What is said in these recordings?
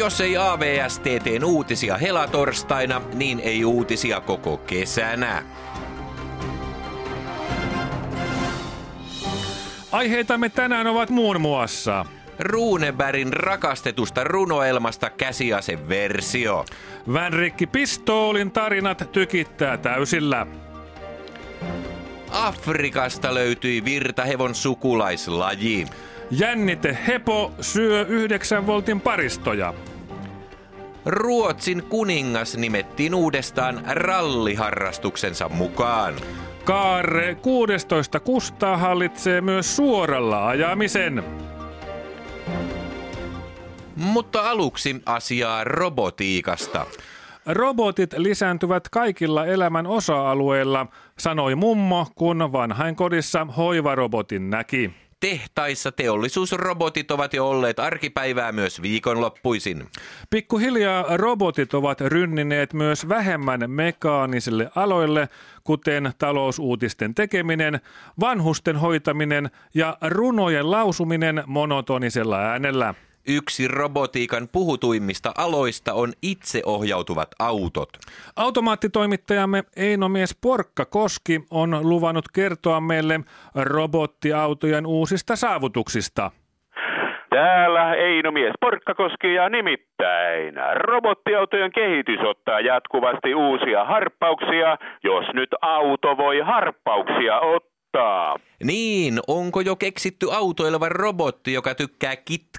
Jos ei AVST tee uutisia helatorstaina, niin ei uutisia koko kesänä. Aiheitamme tänään ovat muun muassa Runebergin rakastetusta runoelmasta käsiaseversio. Vänrikki Pistoolin tarinat tykittää täysillä. Afrikasta löytyi virtahevon sukulaislaji. Jännite Hepo syö 9 voltin paristoja. Ruotsin kuningas nimettiin uudestaan ralliharrastuksensa mukaan. Kaarre 16 Kustaa hallitsee myös suoralla ajamisen. Mutta aluksi asiaa robotiikasta. Robotit lisääntyvät kaikilla elämän osa-alueilla, sanoi mummo, kun vanhainkodissa hoivarobotin näki. Tehtaissa teollisuusrobotit ovat jo olleet arkipäivää myös viikonloppuisin. Pikkuhiljaa robotit ovat rynnineet myös vähemmän mekaanisille aloille, kuten talousuutisten tekeminen, vanhusten hoitaminen ja runojen lausuminen monotonisella äänellä. Yksi robotiikan puhutuimmista aloista on itseohjautuvat autot. Automaattitoimittajamme Einomies Porkka Koski on luvannut kertoa meille robottiautojen uusista saavutuksista. Täällä Einomies Porkkakoski ja nimittäin robottiautojen kehitys ottaa jatkuvasti uusia harppauksia, jos nyt auto voi harppauksia ottaa. Niin, onko jo keksitty autoileva robotti, joka tykkää kitkerästä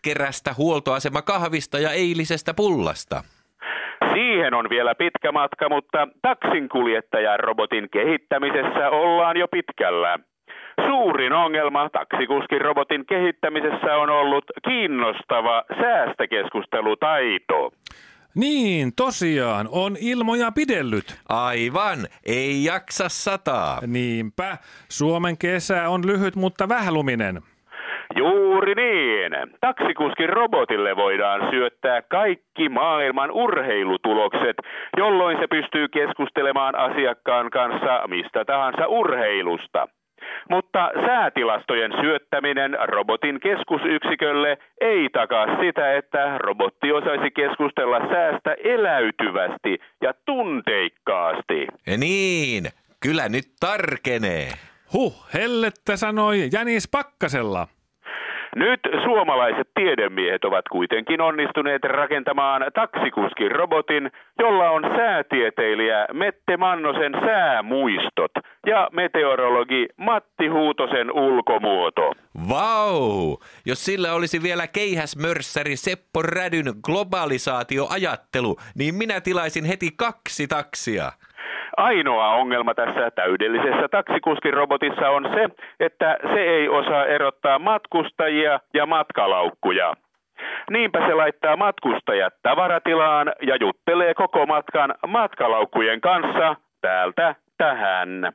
huoltoasema kahvista ja eilisestä pullasta? Siihen on vielä pitkä matka, mutta taksinkuljettajan robotin kehittämisessä ollaan jo pitkällä. Suurin ongelma taksikuskin robotin kehittämisessä on ollut kiinnostava säästäkeskustelutaito. Niin, tosiaan, on ilmoja pidellyt. Aivan, ei jaksa sataa. Niinpä, Suomen kesä on lyhyt, mutta vähluminen. Juuri niin. Taksikuskin robotille voidaan syöttää kaikki maailman urheilutulokset, jolloin se pystyy keskustelemaan asiakkaan kanssa mistä tahansa urheilusta. Mutta säätilastojen syöttäminen robotin keskusyksikölle ei takaa sitä, että robotti osaisi keskustella säästä eläytyvästi ja tunteikkaasti. Niin, kyllä nyt tarkenee. Huh, hellettä sanoi Jänis Pakkasella. Nyt suomalaiset tiedemiehet ovat kuitenkin onnistuneet rakentamaan taksikuskin robotin, jolla on säätieteilijä Mette Mannosen säämuistot ja meteorologi Matti Huutosen ulkomuoto. Vau! Jos sillä olisi vielä keihäsmörssäri Seppo Rädyn globalisaatioajattelu, niin minä tilaisin heti kaksi taksia. Ainoa ongelma tässä täydellisessä taksikuskin-robotissa on se, että se ei osaa erottaa matkustajia ja matkalaukkuja. Niinpä se laittaa matkustajat tavaratilaan ja juttelee koko matkan matkalaukkujen kanssa täältä tähän.